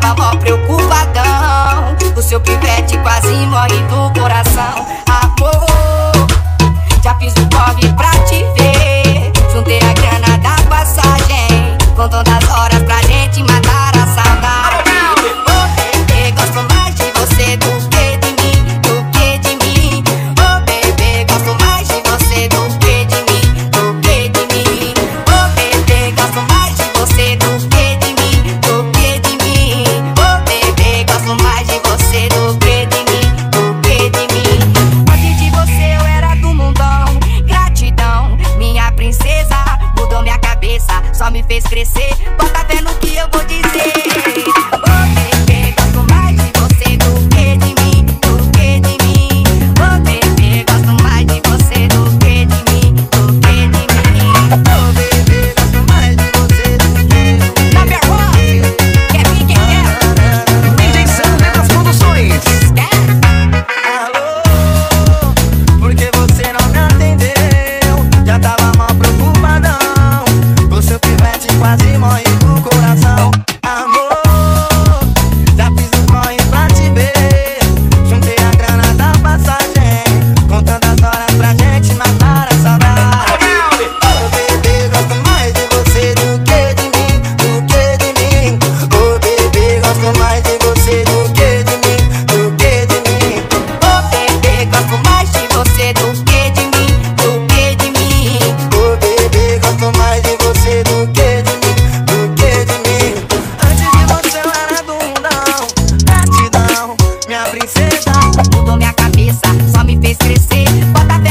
tava mó preocupadão. O seu pivete quase morre do coração. me fez crescer. Bota fé no que eu vou dizer. Oh, bebê, gosto mais de você. Mudou minha cabeça, só me fez crescer. Bota